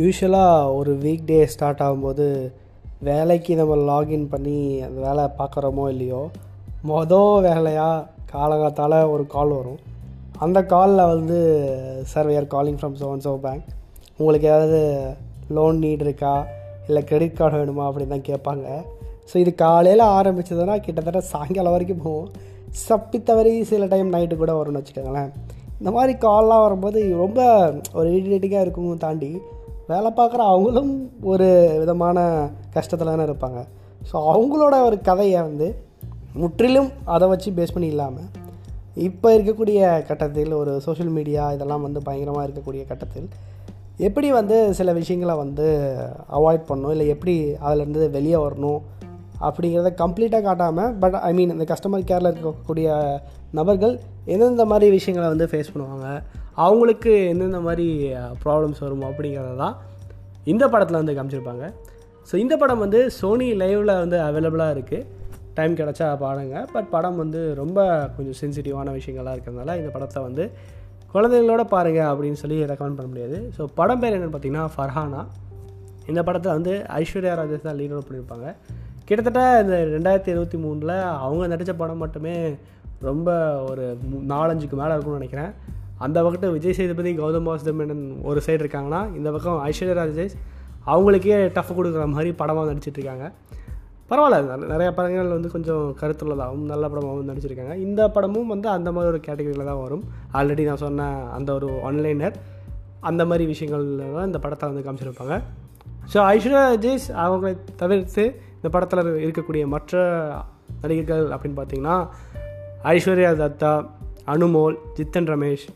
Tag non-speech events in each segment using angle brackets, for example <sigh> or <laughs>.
யூஸ்வலாக ஒரு week day start ஆகும்போது வேலைக்கு நம்ம லாகின் பண்ணி அந்த வேலை பார்க்குறோமோ இல்லையோ மொதல் வேலையாக காலகாத்தால் ஒரு கால் வரும். அந்த காலில் வந்து sir we calling from zone so bank உங்களுக்கு ஏதாவது லோன் நீட் இருக்கா? இல்லை கிரெடிட் கார்டு வேணுமா அப்படின்னு தான் கேட்பாங்க. ஸோ இது காலையில் ஆரம்பிச்சதுன்னா கிட்டத்தட்ட சாயங்காலம் வரைக்கும் போகும். சப்பி தவறி சில டைம் நைட்டு கூட வரும்னு வச்சுக்கோங்களேன். இந்த மாதிரி கால்லாம் வரும்போது ரொம்ப ஒரு இரிட்டேட்டிங்காக இருக்கும் தாண்டி வேலை பார்க்குற அவங்களும் ஒரு விதமான கஷ்டத்தில் தானே இருப்பாங்க. ஸோ அவங்களோட ஒரு கதையை வந்து முற்றிலும் அதை வச்சு பேஸ் பண்ணி இல்லாமல் இப்போ இருக்கக்கூடிய கட்டத்தில் ஒரு சோஷியல் மீடியா இதெல்லாம் வந்து பயங்கரமாக இருக்கக்கூடிய கட்டத்தில் எப்படி வந்து சில விஷயங்களை வந்து அவாய்ட் பண்ணணும்? இல்லை எப்படி அதிலேருந்து வெளியே வரணும்? அப்படிங்கிறத கம்ப்ளீட்டாக காட்டாமல் பட் ஐ மீன் இந்த கஸ்டமர் கேரில் இருக்கக்கூடிய நபர்கள் எந்தெந்த மாதிரி விஷயங்களை வந்து ஃபேஸ் பண்ணுவாங்க? அவங்களுக்கு எந்தெந்த மாதிரி ப்ராப்ளம்ஸ் வரும் அப்படிங்கிறத தான் இந்த படத்தில் வந்து காமிச்சிருப்பாங்க. ஸோ இந்த படம் வந்து சோனி லைவில் வந்து அவைலபிளாக இருக்குது டைம் கிடச்சா பாருங்க. பட் படம் வந்து ரொம்ப கொஞ்சம் சென்சிட்டிவான விஷயங்கள்லாம் இருக்கிறதுனால இந்த படத்தை வந்து குழந்தைகளோட பாருங்கள் அப்படின்னு சொல்லி ரெக்கமெண்ட் பண்ண முடியாது. ஸோ படம் பேர் என்னென்னு பார்த்தீங்கன்னா ஃபர்ஹானா இந்த படத்தை வந்து ஐஸ்வர்யா ராஜேஷ் தான் லீட் பண்ணியிருப்பாங்க கிட்டத்தட்ட இந்த ரெண்டாயிரத்தி இருபத்தி மூணில் அவங்க நடித்த படம் மட்டுமே ரொம்ப ஒரு நாலஞ்சுக்கு மேலே இருக்கும்னு நினைக்கிறேன். அந்த பக்கத்தில் விஜய் சேதுபதி கௌதம் வாசுதேவ் ஒரு சைடு இருக்காங்கன்னா இந்த பக்கம் ஐஸ்வர்யா ராஜேஷ் அவங்களுக்கே டஃப் கொடுக்குற மாதிரி படமாக நடிச்சிட்ருக்காங்க பரவாயில்ல நிறையா நிறைய படங்கள் வந்து கொஞ்சம் கருத்துள்ளதாகவும் நல்ல படமாகவும் நடிச்சிருக்காங்க. இந்த படமும் வந்து அந்த மாதிரி ஒரு கேட்டகரியில் தான் வரும். ஆல்ரெடி நான் சொன்ன அந்த ஒரு ஒன்லைனர் அந்த மாதிரி விஷயங்கள்ல தான் இந்த படத்தை வந்து காமிச்சிருப்பாங்க. ஸோ ஐஸ்வர்யா ராஜேஷ் அவங்களை தவிர்த்து இந்த படத்தில் இருக்கக்கூடிய மற்ற நடிகர்கள் அப்படின்னு பார்த்தீங்கன்னா ஐஸ்வர்யா தத்தா அனுமோல் ஜித்தன் ரமேஷ்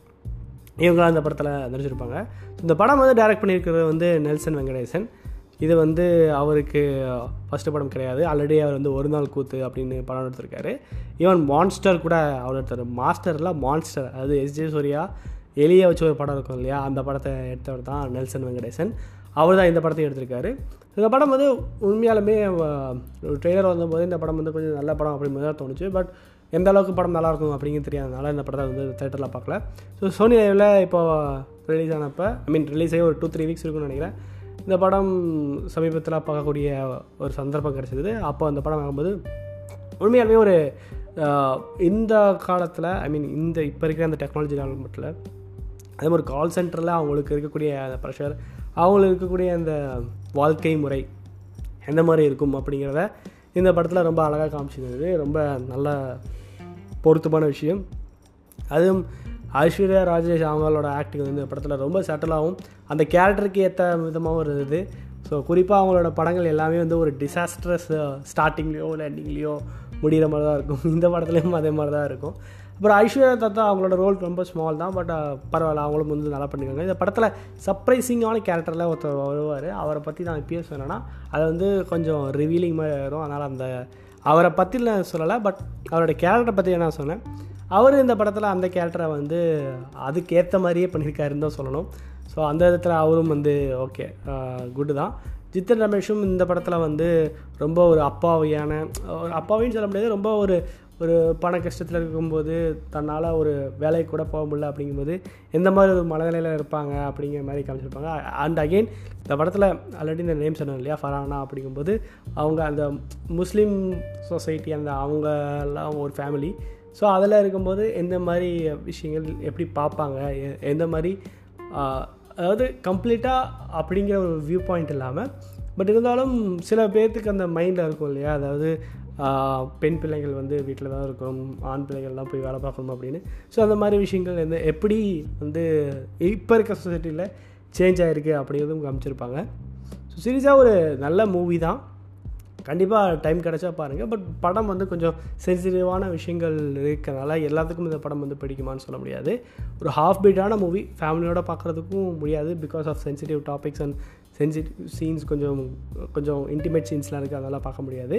இவங்களாம் இந்த படத்தில் நடிச்சிருப்பாங்க. இந்த படம் வந்து டைரக்ட் பண்ணியிருக்கிறது வந்து நெல்சன் வெங்கடேசன். இது வந்து அவருக்கு ஃபஸ்ட்டு படம் கிடையாது. ஆல்ரெடி அவர் வந்து ஒரு நாள் கூத்து அப்படின்னு படம் எடுத்திருக்காரு. ஈவன் மான்ஸ்டர் கூட அவர் எடுத்தார். மாஸ்டரில் மான்ஸ்டர் அதாவது எஸ்ஜே சூர்யா எளிய வச்சு ஒரு படம் இருக்கும் இல்லையா? அந்த படத்தை எடுத்தவர் தான் நெல்சன் வெங்கடேசன். அவர் தான் இந்த படத்தையும் எடுத்திருக்காரு. இந்த படம் வந்து உண்மையாலுமே ட்ரெய்லர் வந்தபோது இந்த படம் வந்து கொஞ்சம் நல்ல படம் அப்படின்னு தான் தோணுச்சு. பட் எந்த அளவுக்கு படம் நல்லா இருக்கும் அப்படிங்கிறது தெரியாதனால இந்த படத்தை வந்து தேட்டரில் பார்க்கல. ஸோ சோனி லைவில் இப்போ ரிலீஸ் ஆனப்போ ஐ மீன் ரிலீஸ் ஆகி ஒரு டூ த்ரீ வீக்ஸ் இருக்குன்னு நினைக்கிறேன். இந்த படம் சமீபத்தில் பார்க்கக்கூடிய ஒரு சந்தர்ப்பம் கிடச்சிது அப்போ அந்த படம் பார்க்கும்போது உண்மையாலுமே ஒரு இந்த காலத்தில் ஐ மீன் இந்த இப்போ இருக்கிற அந்த டெக்னாலஜி மட்டும் அதே மாதிரி கால் சென்டரில் அவங்களுக்கு இருக்கக்கூடிய அந்த ப்ரெஷர் அவங்களுக்கு இருக்கக்கூடிய அந்த வாழ்க்கை முறை எந்த மாதிரி இருக்கும் அப்படிங்கிறத இந்த படத்தில் ரொம்ப அழகாக காமிச்சிருந்தது. ரொம்ப நல்ல பொருத்தமான விஷயம். அதுவும் ஐஸ்வர்யா ராஜேஷ் அவங்களோட ஆக்டிங் வந்து இந்த படத்தில் ரொம்ப சட்டலாகவும் அந்த கேரக்டருக்கு ஏற்ற விதமாகவும் இருந்தது. ஸோ குறிப்பாக அவங்களோட படங்கள் எல்லாமே வந்து ஒரு டிசாஸ்ட்ரஸ் ஸ்டார்டிங்லேயோ uh, இல்லை எண்டிங்லேயோ முடிகிற மாதிரி தான் இருக்கும். <laughs> இந்த படத்துலேயும் அதே மாதிரி தான் இருக்கும். அப்புறம் ஐஸ்வர்யா தத்தா அவங்களோட ரோல் ரொம்ப ஸ்மால் தான் பட் பரவாயில்ல அவங்களும் வந்து நல்லா பண்ணிருக்காங்க இந்த படத்தில் சர்ப்ரைசிங்கான கேரக்டரில் ஒருத்தர் வருவார். அவரை பற்றி நான் இப்பயே சொன்னேன்னா அது வந்து கொஞ்சம் ரிவீலிங் மாதிரி வரும். அதனால் அந்த அவரை பற்றி நான் சொல்லலை பட் அவரோட கேரக்டரை பற்றி நான் சொன்னேன். அவர் இந்த படத்தில் அந்த கேரக்டரை வந்து அதுக்கு ஏற்ற மாதிரியே பண்ணியிருக்காருன்னு தான் சொல்லணும். ஸோ அந்த விதத்தில் அவரும் வந்து ஓகே குட்டு தான். ஜித்தன் ரமேஷும் இந்த படத்தில் வந்து ரொம்ப ஒரு அப்பாவியான ஒரு அப்பாவின்னு சொல்ல முடியாது ரொம்ப ஒரு ஒரு பண கஷ்டத்தில் இருக்கும்போது தன்னால் ஒரு வேலைக்கு கூட போக முடியல அப்படிங்கும்போது எந்த மாதிரி ஒரு மனநிலையில் இருப்பாங்க? அப்படிங்கிற மாதிரி காமிச்சிருப்பாங்க. அண்ட் அகெயின் இந்த படத்தில் ஆல்ரெடி இந்த நேம் சொன்னோம் இல்லையா ஃபரானா அப்படிங்கும்போது அவங்க அந்த முஸ்லீம் சொசைட்டி அந்த அவங்கெல்லாம் ஒரு ஃபேமிலி ஸோ அதில் இருக்கும்போது எந்த மாதிரி விஷயங்கள் எப்படி பார்ப்பாங்க? எ- எந்த மாதிரி அதாவது கம்ப்ளீட்டாக அப்படிங்கிற ஒரு வியூ பாயிண்ட் இல்லாமல் பட் இருந்தாலும் சில பேர்த்துக்கு அந்த மைண்டில் இருக்கும் இல்லையா? அதாவது பெண் பிள்ளைகள் வந்து வீட்டில் தான் இருக்கணும் ஆண் பிள்ளைகள்லாம் போய் வேலை பார்க்கணும் அப்படின்னு. ஸோ அந்த மாதிரி விஷயங்கள் வந்து எப்படி வந்து இப்போ இருக்க சொசைட்டியில் சேஞ்ச் ஆகிருக்கு அப்படிங்கிறதும் காமிச்சிருப்பாங்க. ஸோ சீரியஸாக ஒரு நல்ல மூவி தான். கண்டிப்பாக டைம் கிடச்சா பாருங்கள் பட் படம் வந்து கொஞ்சம் சென்சிட்டிவான விஷயங்கள் இருக்கிறனால எல்லாத்துக்கும் இந்த படம் வந்து பிடிக்குமான்னு சொல்ல முடியாது. ஒரு ஹாஃப் பீட்டான மூவி ஃபேமிலியோட பார்க்குறதுக்கும் முடியாது because of sensitive topics and sensitive scenes கொஞ்சம் கொஞ்சம் இன்டிமேட் சீன்ஸ்லாம் இருக்குது அதெல்லாம் பார்க்க முடியாது.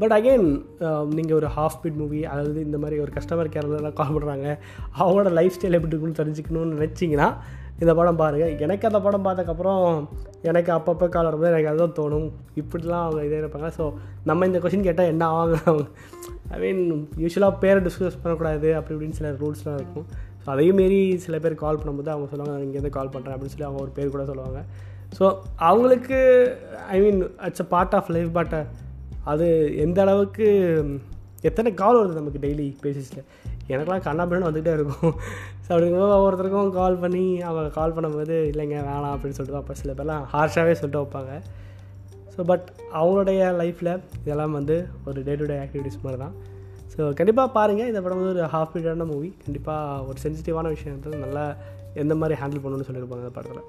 பட் அகெயின் நீங்கள் ஒரு ஹாஃப் பிட் மூவி அதாவது இந்த மாதிரி ஒரு கஸ்டமர் கேர்லாம் கால் பண்ணுறாங்க அவங்களோட லைஃப் ஸ்டைல் எப்படி இருக்குன்னு தெரிஞ்சுக்கணும்னு நினச்சிங்கன்னா இந்த படம் பாருங்கள் எனக்கு அந்த படம் பார்த்ததுக்கப்புறம் எனக்கு அப்பப்போ கால் வரும்போது எனக்கு அதுதான் தோணும். இப்படிலாம் அவங்க இதே இருப்பாங்க. ஸோ நம்ம இந்த கொஷின் கேட்டால் என்ன ஆவாங்க? ஐ மீன் யூஸ்வலாக பேரை டிஸ்கஸ் பண்ணக்கூடாது அப்படி இப்படின்னு சில ரூல்ஸ்லாம் இருக்கும். ஸோ அதையும் மாரி சில பேர் கால் பண்ணும்போது அவங்க சொல்லுவாங்க நான் இங்கேருந்து கால் பண்ணுறேன் அப்படின்னு சொல்லி அவங்க ஒரு பேர் கூட சொல்லுவாங்க. ஸோ அவங்களுக்கு I mean it's a part of life but அது எந்த அளவுக்கு எத்தனை கால் வருது நமக்கு டெய்லி பேசிஸில் எனக்கெலாம் கண்ணாபின்னு வந்துகிட்டே இருக்கும். ஸோ அப்படிங்கும்போது ஒவ்வொருத்தருக்கும் கால் பண்ணி அவங்க கால் பண்ணும்போது இல்லைங்க வேணாம் அப்படின்னு சொல்லிட்டு அப்போ சில பேர்லாம் ஹார்ஷாகவே சொல்லிட்டு வைப்பாங்க. ஸோ பட் அவங்களுடைய லைஃப்பில் இதெல்லாம் வந்து ஒரு டே டு டே ஆக்டிவிட்டிஸ் மாதிரி தான் ஸோ கண்டிப்பாக பாருங்கள் இந்த படம் வந்து ஒரு ஹாஃப் பீரியடான மூவி கண்டிப்பாக ஒரு சென்சிட்டிவான விஷயம். நல்லா எந்த மாதிரி ஹேண்டில் பண்ணணும்னு சொல்லியிருப்பாங்க அந்த படத்தில்.